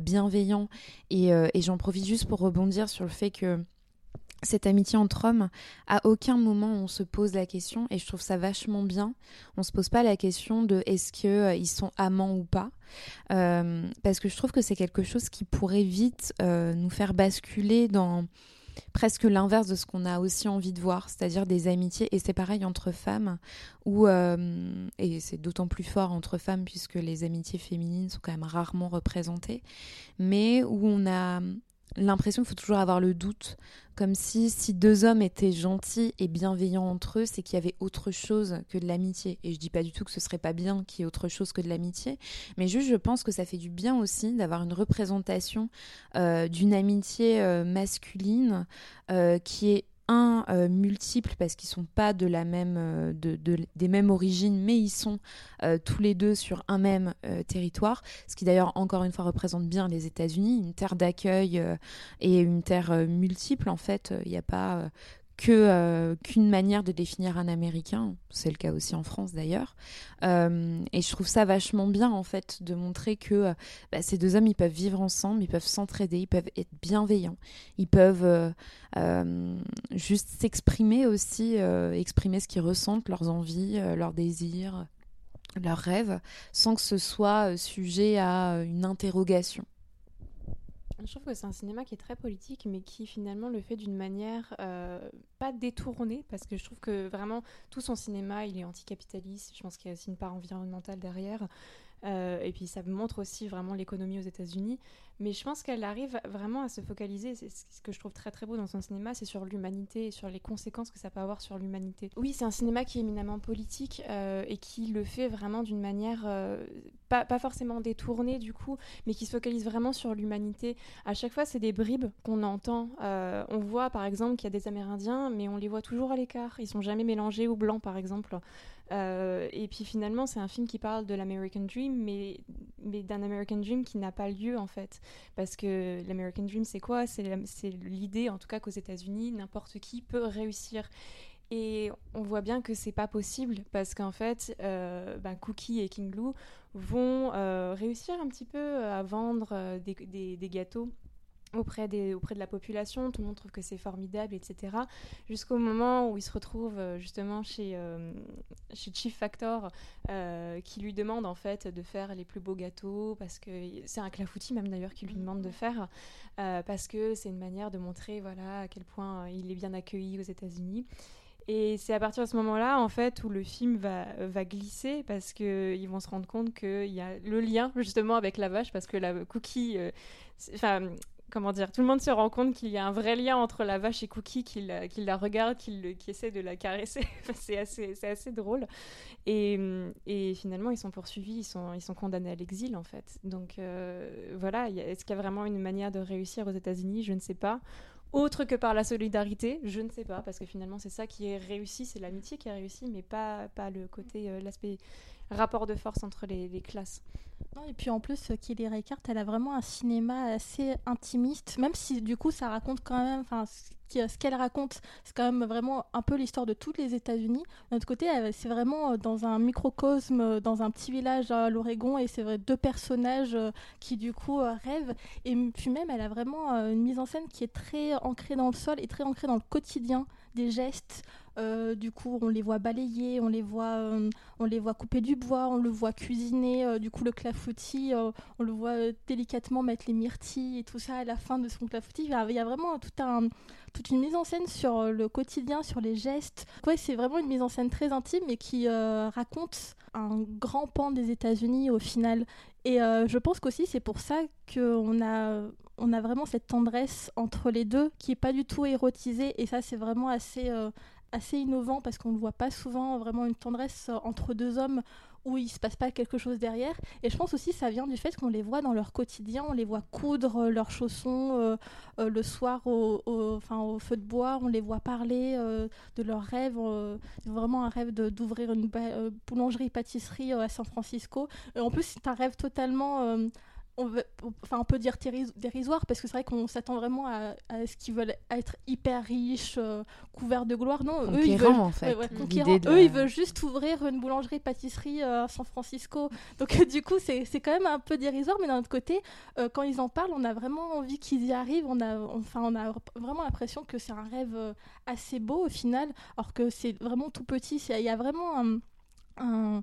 Speaker 6: bienveillant, et j'en profite juste pour rebondir sur le fait que cette amitié entre hommes, à aucun moment on se pose la question, et je trouve ça vachement bien, on se pose pas la question de est-ce qu'ils sont amants ou pas, Euh, parce que je trouve que c'est quelque chose qui pourrait vite euh, nous faire basculer dans presque l'inverse de ce qu'on a aussi envie de voir, c'est-à-dire des amitiés, et c'est pareil entre femmes, où, euh, et c'est d'autant plus fort entre femmes puisque les amitiés féminines sont quand même rarement représentées, mais où on a l'impression qu'il faut toujours avoir le doute, comme si si deux hommes étaient gentils et bienveillants entre eux, c'est qu'il y avait autre chose que de l'amitié. Et je dis pas du tout que ce serait pas bien qu'il y ait autre chose que de l'amitié, mais juste je pense que ça fait du bien aussi d'avoir une représentation euh, d'une amitié euh, masculine euh, qui est euh, multiple parce qu'ils sont pas de la même euh, de, de- des mêmes origines mais ils sont euh, tous les deux sur un même territoire. Ce qui d'ailleurs encore une fois représente bien les États-Unis. Une terre d'accueil et une terre multiple en fait il n'y a pas euh, qu'une manière de définir un Américain, c'est le cas aussi en France d'ailleurs. Euh, et je trouve ça vachement bien en fait de montrer que euh, bah, ces deux hommes ils peuvent vivre ensemble, ils peuvent s'entraider, ils peuvent être bienveillants, ils peuvent juste s'exprimer aussi, exprimer ce qu'ils ressentent, leurs envies, leurs désirs, leurs rêves, sans que ce soit sujet à une interrogation.
Speaker 5: Je trouve que c'est un cinéma qui est très politique, mais qui finalement le fait d'une manière euh, pas détournée, parce que je trouve que vraiment tout son cinéma, il est anticapitaliste. Je pense qu'il y a aussi une part environnementale derrière. Euh, et puis ça montre aussi vraiment l'économie aux États-Unis. Mais je pense qu'elle arrive vraiment à se focaliser, c'est ce que je trouve très très beau dans son cinéma, c'est sur l'humanité et sur les conséquences que ça peut avoir sur l'humanité. Oui, c'est un cinéma qui est éminemment politique euh, et qui le fait vraiment d'une manière pas, forcément détournée du coup, mais qui se focalise vraiment sur l'humanité. À chaque fois, c'est des bribes qu'on entend. Euh, on voit par exemple qu'il y a des Amérindiens, mais on les voit toujours à l'écart. Ils sont jamais mélangés aux blancs par exemple. Euh, et puis finalement, c'est un film qui parle de l'American Dream, mais, mais d'un American Dream qui n'a pas lieu en fait. Parce que l'American Dream, c'est quoi? C'est l'idée, en tout cas, qu'aux États-Unis, n'importe qui peut réussir. Et on voit bien que c'est pas possible parce qu'en fait, euh, ben, Cookie et King Lou vont euh, réussir un petit peu à vendre des, des, des gâteaux auprès, des, auprès de la population, tout le monde trouve que c'est formidable, etc. Jusqu'au moment où il se retrouve euh, justement chez, euh, chez Chief Factor, euh, qui lui demande en fait de faire les plus beaux gâteaux, parce que c'est un clafoutis même d'ailleurs qui lui demande de faire, parce que c'est une manière de montrer voilà, à quel point il est bien accueilli aux États-Unis. Et c'est à partir de ce moment-là, en fait, où le film va, glisser parce qu'ils vont se rendre compte qu'il y a le lien justement avec la vache, parce que la cookie, enfin, comment dire, tout le monde se rend compte qu'il y a un vrai lien entre la vache et Cookie, qu'il la regarde, qu'il essaie de la caresser. <laughs> c'est assez, drôle. Et, finalement, ils sont poursuivis, ils sont, ils sont condamnés à l'exil, en fait. Donc euh, voilà, est-ce qu'il y a vraiment une manière de réussir aux États-Unis? Je ne sais pas. Autre que par la solidarité, je ne sais pas, parce que finalement, c'est ça qui est réussi, c'est l'amitié qui est réussi, mais pas, pas le côté, euh, l'aspect rapport de force entre les, classes.
Speaker 7: Et puis en plus, euh, Kelly Reichardt, elle a vraiment un cinéma assez intimiste, même si du coup ça raconte quand même, ce qu'elle raconte, c'est quand même vraiment un peu l'histoire de tous les États-Unis. D'un autre côté, c'est vraiment euh, dans un microcosme, euh, dans un petit village à l'Oregon, et c'est vrai deux personnages qui du coup rêvent. Et puis même, elle a vraiment une mise en scène qui est très ancrée dans le sol et très ancrée dans le quotidien des gestes. Euh, du coup, on les voit balayer, on les voit, euh, on les voit couper du bois, on le voit cuisiner. Euh, du coup, le clafoutis, on le voit délicatement mettre les myrtilles et tout ça à la fin de son clafoutis. Il y a, vraiment tout un, toute une mise en scène sur le quotidien, sur les gestes. Ouais, c'est vraiment une mise en scène très intime et qui raconte un grand pan des États-Unis au final. Et je pense qu'aussi c'est pour ça qu'on a on a vraiment cette tendresse entre les deux qui est pas du tout érotisée et ça c'est vraiment assez assez innovant parce qu'on ne voit pas souvent vraiment une tendresse euh, entre deux hommes où il se passe pas quelque chose derrière. Et je pense aussi ça vient du fait qu'on les voit dans leur quotidien on les voit coudre euh, leurs chaussons le soir au, feu de bois on les voit parler de leurs rêves vraiment un rêve d'ouvrir une boulangerie pâtisserie à San Francisco. Et en plus c'est un rêve totalement on, veut, enfin, on peut dire dérisoire parce que c'est vrai qu'on s'attend vraiment à, ce qu'ils veulent être hyper riches, euh, couverts de gloire. Non, eux ils veulent,
Speaker 6: en fait.
Speaker 7: eux, ils veulent juste ouvrir une boulangerie-pâtisserie euh, à San Francisco. Donc <laughs> du coup, c'est quand même un peu dérisoire, mais d'un autre côté, euh, quand ils en parlent, on a vraiment envie qu'ils y arrivent. On a, enfin, on a vraiment l'impression que c'est un rêve assez beau au final, alors que c'est vraiment tout petit. Il y a vraiment un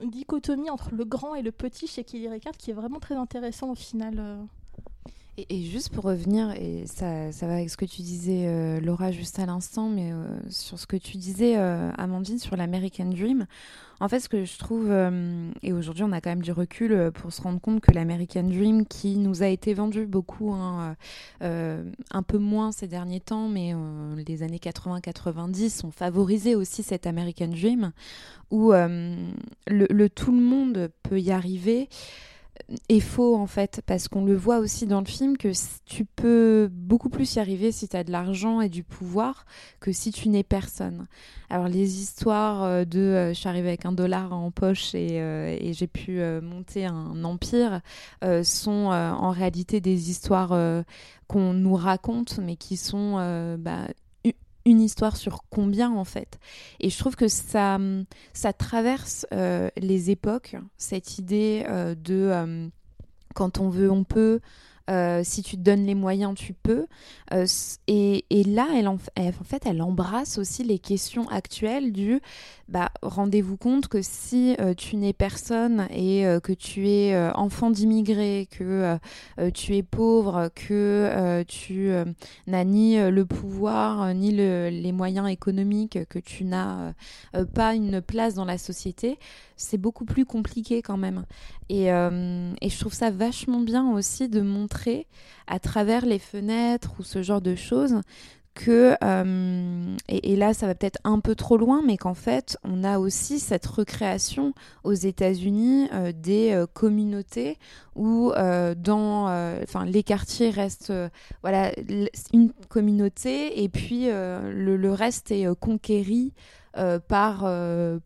Speaker 7: une dichotomie entre le grand et le petit chez Kelly Ricard qui est vraiment très intéressant au final. Euh.
Speaker 6: Et, juste pour revenir, et ça, va avec ce que tu disais, euh, Laura, juste à l'instant, mais euh, sur ce que tu disais, Amandine, sur l'American Dream, en fait, ce que je trouve, et aujourd'hui on a quand même du recul pour se rendre compte que l'American Dream, qui nous a été vendu beaucoup, hein, un peu moins ces derniers temps, mais les années 80-90 ont favorisé aussi cet American Dream, où euh, le, tout le monde peut y arriver est faux en fait, parce qu'on le voit aussi dans le film que tu peux beaucoup plus y arriver si tu as de l'argent et du pouvoir que si tu n'es personne. Alors les histoires euh, de euh, je suis arrivée avec un dollar en poche et, j'ai pu monter un empire sont en réalité des histoires qu'on nous raconte mais qui sont bah, histoire sur combien en fait. Et je trouve que ça, ça traverse euh, les époques, cette idée euh, de euh, quand on veut, on peut. Euh, si tu te donnes les moyens, tu peux. Euh, et, là, elle en, fait, elle embrasse aussi les questions actuelles du bah, rendez-vous compte que si euh, tu n'es personne et que tu es enfant d'immigrés, que tu es pauvre, que tu n'as ni le pouvoir ni le, les moyens économiques, que tu n'as pas une place dans la société, c'est beaucoup plus compliqué quand même. Et, et, je trouve ça vachement bien aussi de montrer à travers les fenêtres ou ce genre de choses euh, et, là ça va peut-être un peu trop loin, mais qu'en fait on a aussi cette recréation aux États-Unis euh, des euh, communautés où dans, enfin les quartiers restent, voilà, une communauté et puis le, reste est conquéri. par,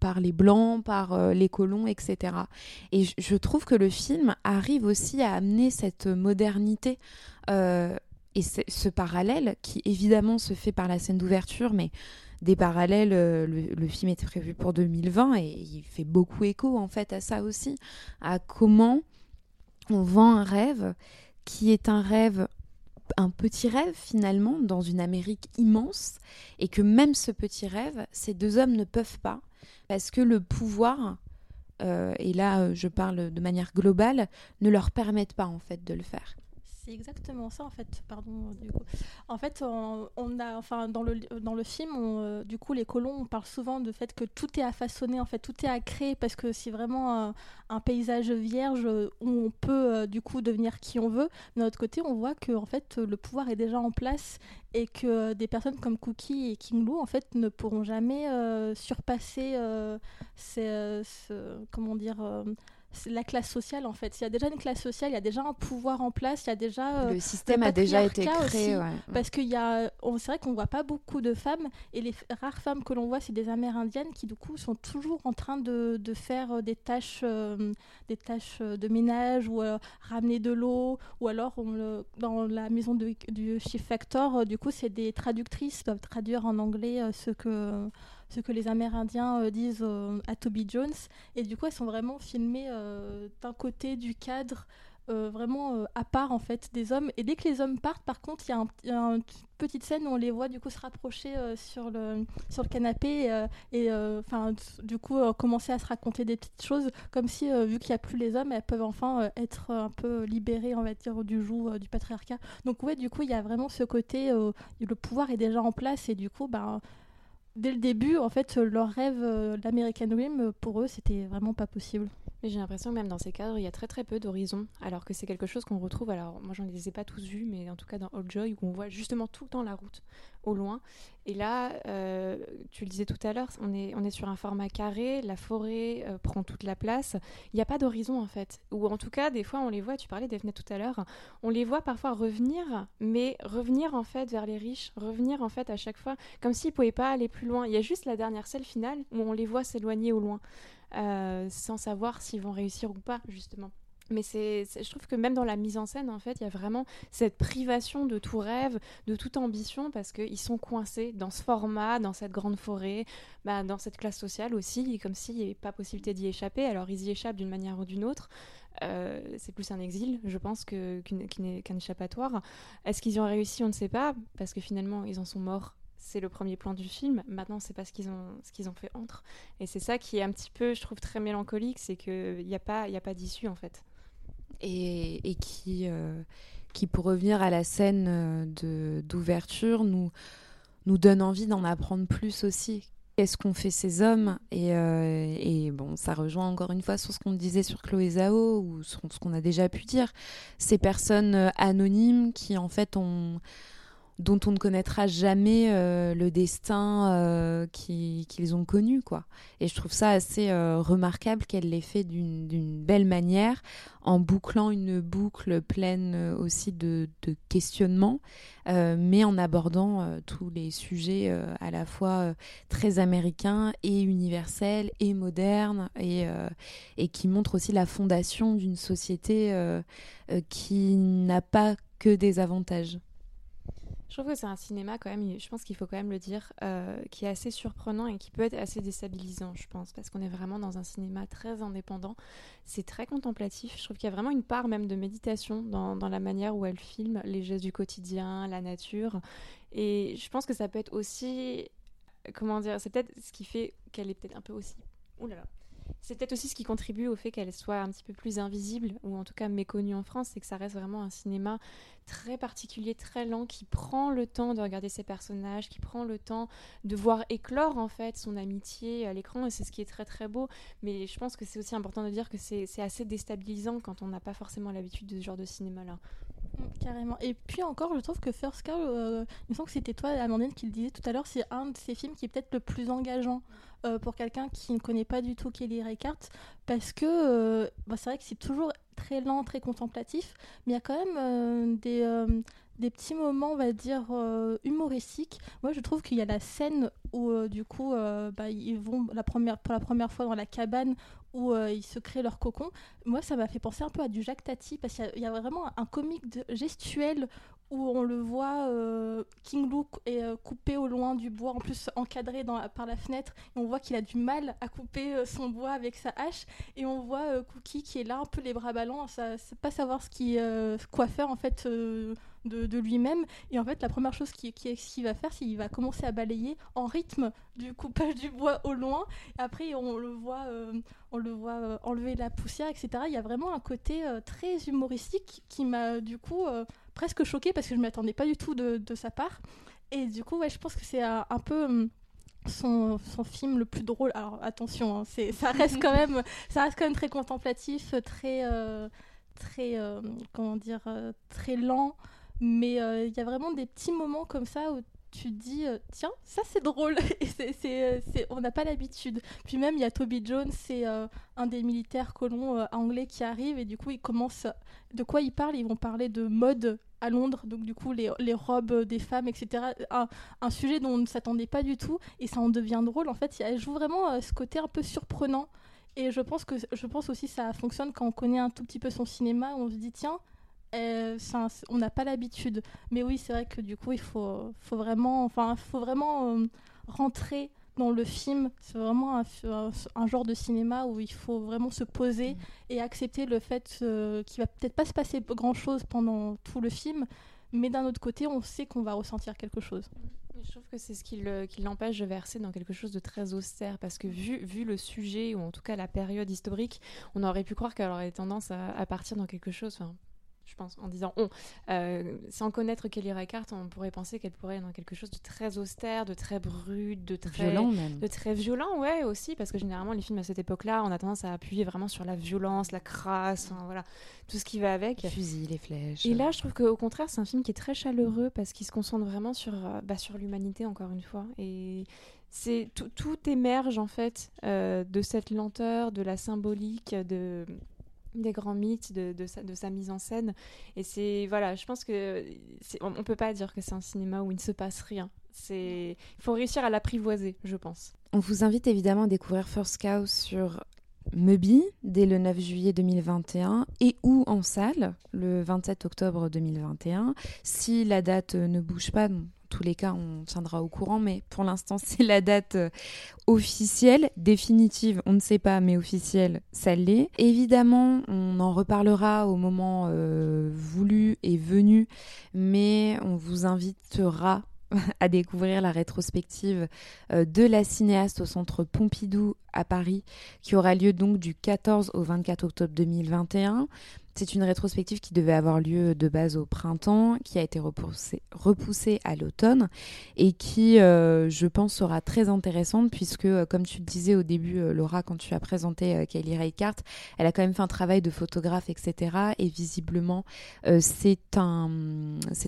Speaker 6: par les blancs, par les colons, etc. Et je, trouve que le film arrive aussi à amener cette modernité et ce parallèle, qui évidemment se fait par la scène d'ouverture, mais des parallèles, euh, le, film était prévu pour 2020 et il fait beaucoup écho en fait à ça aussi, à comment on vend un rêve qui est un rêve, un petit rêve finalement, dans une Amérique immense, et que même ce petit rêve, ces deux hommes ne peuvent pas, parce que le pouvoir, euh, et là je parle de manière globale, ne leur permettent pas en fait de le faire.
Speaker 7: C'est exactement ça en fait. Pardon. Du coup. En fait, on, a, enfin, dans le dans le film, euh, du coup, les colons, on parle souvent de fait que tout est à façonner, en fait, tout est à créer parce que c'est vraiment un, paysage vierge où on peut euh, du coup devenir qui on veut. D'un autre côté, on voit que en fait, le pouvoir est déjà en place et que des personnes comme Cookie et King Lou en fait ne pourront jamais euh, surpasser ces, comment dire la classe sociale en fait. Il y a déjà une classe sociale, il y a déjà un pouvoir en place, il y a déjà
Speaker 6: euh, le système a déjà été créé.
Speaker 7: Parce qu'il y a, c'est vrai qu'on voit pas beaucoup de femmes et les rares femmes que l'on voit, c'est des Amérindiennes qui du coup sont toujours en train de, de faire euh, des tâches, euh, des tâches de ménage ou ramener de l'eau ou alors on, dans la maison de, du Chief Factor, du coup c'est des traductrices doivent traduire en anglais ce que ce que les Amérindiens euh, disent euh, à Toby Jones. Et du coup, elles sont vraiment filmées euh, d'un côté du cadre. vraiment à part en fait des hommes et dès que les hommes partent par contre il y, a une petite scène où on les voit du coup se rapprocher sur le sur le canapé et enfin du coup commencer à se raconter des petites choses comme si vu qu'il n'y a plus les hommes elles peuvent enfin être un peu libérées on va dire du joug du patriarcat donc ouais du coup il y a vraiment ce côté le pouvoir est déjà en place et du coup ben dès le début, en fait, leur rêve, euh, l'American Dream, pour eux, c'était vraiment pas possible.
Speaker 5: Mais j'ai l'impression que même dans ces cadres, il y a très très peu d'horizons, alors que c'est quelque chose qu'on retrouve. Alors, moi, j'en les ai pas tous vus, mais en tout cas dans Old Joy, où on voit justement tout le temps la route au loin. Et là, euh, tu le disais tout à l'heure, on est, on est sur un format carré, la forêt euh, prend toute la place. Il n'y a pas d'horizon en fait. Ou en tout cas, des fois, on les voit, tu parlais des fenêtres tout à l'heure, on les voit parfois revenir, mais revenir en fait vers les riches, revenir en fait à chaque fois, comme s'ils ne pouvaient pas aller plus loin. Il y a juste la dernière scène finale où on les voit s'éloigner au loin. Euh, sans savoir s'ils vont réussir ou pas, justement. Mais c'est, je trouve que même dans la mise en scène, en fait, il y a vraiment cette privation de tout rêve, de toute ambition, parce qu'ils sont coincés dans ce format, dans cette grande forêt, bah, dans cette classe sociale aussi, comme s'il n'y avait pas possibilité d'y échapper. Alors ils y échappent d'une manière ou d'une autre. Euh, c'est plus un exil, je pense, qu'un échappatoire. Est-ce qu'ils y ont réussi? On ne sait pas, parce que finalement, ils en sont morts c'est le premier plan du film. Maintenant, c'est pas ce qu'ils ont, ce qu'ils ont fait entre. Et c'est ça qui est un petit peu, je trouve, très mélancolique, c'est qu'il n'y a pas, il a pas d'issue en fait.
Speaker 6: Et, et qui, euh, qui, pour revenir à la scène euh, de, d'ouverture, nous, nous donne envie d'en apprendre plus aussi. Qu'est-ce qu'ont fait ces hommes et, euh, et, bon, ça rejoint encore une fois sur ce qu'on disait sur Chloé Zhao ou sur ce qu'on a déjà pu dire. Ces personnes anonymes qui, en fait, ont dont on ne connaîtra jamais euh, le destin euh, qu'ils ont connu quoi. Et je trouve ça assez euh, remarquable qu'elle l'ait fait d'une belle manière en bouclant une boucle pleine aussi de, questionnements mais en abordant tous les sujets à la fois très américains et universels et modernes et, et qui montrent aussi la fondation d'une société qui n'a pas que des avantages
Speaker 5: Je trouve que c'est un cinéma quand même, je pense qu'il faut quand même le dire, euh, qui est assez surprenant et qui peut être assez déstabilisant, je pense, parce qu'on est vraiment dans un cinéma très indépendant. C'est très contemplatif. Je trouve qu'il y a vraiment une part même de méditation dans, dans, la manière où elle filme les gestes du quotidien, la nature. Et je pense que ça peut être aussi, comment dire, c'est peut-être ce qui fait qu'elle est peut-être un peu aussi. Ouh là là c'est peut-être aussi ce qui contribue au fait qu'elle soit un petit peu plus invisible, ou en tout cas méconnue en France, c'est que ça reste vraiment un cinéma très particulier, très lent, qui prend le temps de regarder ses personnages, qui prend le temps de voir éclore en fait son amitié à l'écran, et c'est ce qui est très très beau. Mais je pense que c'est aussi important de dire que c'est assez déstabilisant quand on n'a pas forcément l'habitude de ce genre de cinéma-là.
Speaker 7: Carrément. Et puis encore, je trouve que First Cow, euh, il me semble que c'était toi, Amandine, qui le disait tout à l'heure, c'est un de ces films qui est peut-être le plus engageant euh, pour quelqu'un qui ne connaît pas du tout Kelly Reichardt, parce que euh, bah, c'est vrai que c'est toujours très lent, très contemplatif, mais il y a quand même des, des petits moments, on va dire, humoristiques. Moi, je trouve qu'il y a la scène où, du coup, bah, ils vont pour la première fois dans la cabane où euh, ils se créent leur cocon. Moi, ça m'a fait penser un peu à du Jacques Tati, parce qu'il y, a vraiment un comique gestuel où on le voit, euh, King Luke est euh, coupé au loin du bois, en plus encadré par la fenêtre, et on voit qu'il a du mal à couper son bois avec sa hache, et on voit Cookie qui est là, un peu les bras ballants, ça, pas savoir ce quoi faire en fait de, lui-même. Et en fait, la première chose qu'il qui, qui va faire, c'est qu'il va commencer à balayer en rythme du coupage du bois au loin. Après, on le voit, euh, on le voit euh, enlever la poussière, etc. Il y a vraiment un côté euh, très humoristique qui m'a du coup presque choqué parce que je ne m'attendais pas du tout de, de, sa part. Et du coup, ouais, je pense que c'est un, peu hum, son, son, film le plus drôle. Alors attention, hein, c'est, ça reste quand même, ça reste quand même très contemplatif, très, très, comment dire, très lent. Mais euh, il y a vraiment des petits moments comme ça où tu te dis euh, tiens ça c'est drôle. <laughs> Et c'est, on n'a pas l'habitude. Puis même il y a Toby Jones c'est euh, un des militaires colons anglais qui arrive et du coup ils commencent de quoi ils parlent ils vont parler de mode à Londres. Donc du coup les, les robes des femmes etc un, sujet dont on ne s'attendait pas du tout et ça en devient drôle. En fait elle joue vraiment ce côté un peu surprenant. Et je pense que je pense aussi ça fonctionne quand on connaît un tout petit peu son cinéma. On se dit tiens euh, on n'a pas l'habitude. Mais oui, c'est vrai que du coup, il faut, faut vraiment, enfin, faut vraiment euh, rentrer dans le film. C'est vraiment un, genre de cinéma où il faut vraiment se poser mm. et accepter le fait euh, qu'il va peut-être pas se passer grand-chose pendant tout le film, mais d'un autre côté, on sait qu'on va ressentir quelque chose.
Speaker 5: Je trouve que c'est ce qui, l'empêche de verser dans quelque chose de très austère, parce que vu, vu le sujet, ou en tout cas la période historique, on aurait pu croire qu'elle aurait tendance à, à partir dans quelque chose, je pense, en disant on. Euh, sans connaître Kelly Reichardt, on pourrait penser qu'elle pourrait être dans quelque chose de très austère, de très brut, de très
Speaker 6: violent même.
Speaker 5: De très violent, ouais, aussi, parce que généralement les films à cette époque-là, on a tendance à appuyer vraiment sur la violence, la crasse, voilà, tout ce qui va avec.
Speaker 6: Les fusils, les flèches.
Speaker 5: Et là, je trouve qu'au contraire, c'est un film qui est très chaleureux parce qu'il se concentre vraiment sur, euh, bah, sur l'humanité, encore une fois. Et c'est tout, tout, émerge en fait euh, de cette lenteur, de la symbolique, de des grands mythes de, sa, mise en scène. Et c'est, voilà, je pense que on, ne peut pas dire que c'est un cinéma où il ne se passe rien. C'est, il faut réussir à l'apprivoiser, je pense.
Speaker 6: On vous invite évidemment à découvrir First Cow sur Mubi dès le 9 juillet 2021 et ou en salle le 27 octobre 2021. Si la date ne bouge pas, tous les cas, on tiendra au courant, mais pour l'instant, <laughs> c'est la date euh, officielle, définitive, on ne sait pas, mais officielle, ça l'est. Évidemment, on en reparlera au moment euh, voulu et venu, mais on vous invitera à découvrir la rétrospective euh, de la cinéaste au centre Pompidou à Paris, qui aura lieu donc du 14 au 24 octobre 2021. C'est une rétrospective qui devait avoir lieu de base au printemps, qui a été repoussée, à l'automne et qui, euh, je pense, sera très intéressante puisque, euh, comme tu le disais au début, euh, Laura, quand tu as présenté Kelly Reichardt, elle a quand même fait un travail de photographe, etc. Et visiblement, c'est un,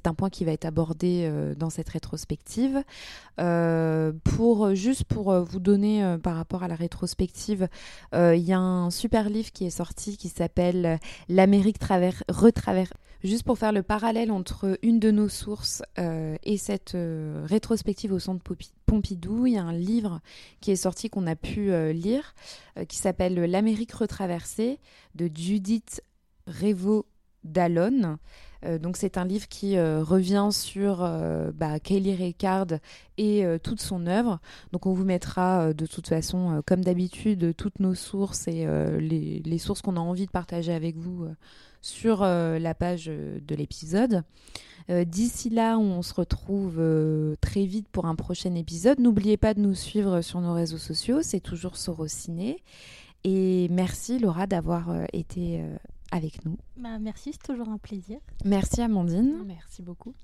Speaker 6: un point qui va être abordé dans cette rétrospective. pour juste pour vous donner par rapport à la rétrospective, il y a un super livre qui est sorti qui s'appelle La Amérique retraverse. Juste pour faire le parallèle entre une de nos sources euh, et cette euh, rétrospective au centre Pompidou, il y a un livre qui est sorti qu'on a pu euh, lire qui s'appelle L'Amérique retraversée de Judith Revo Dallon. Euh, donc c'est un livre qui euh, revient sur euh, bah, Kaylee Ricard et toute son œuvre. Donc on vous mettra de toute façon, comme d'habitude, toutes nos sources et les, sources qu'on a envie de partager avec vous sur la page de l'épisode. D'ici là, on se retrouve très vite pour un prochain épisode. N'oubliez pas de nous suivre sur nos réseaux sociaux, c'est toujours Sorociné. Et merci Laura d'avoir été avec nous.
Speaker 7: Bah, merci, c'est toujours un plaisir.
Speaker 6: Merci Amandine.
Speaker 5: Merci beaucoup.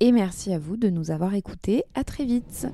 Speaker 6: Et merci à vous de nous avoir écoutés. À. À très vite.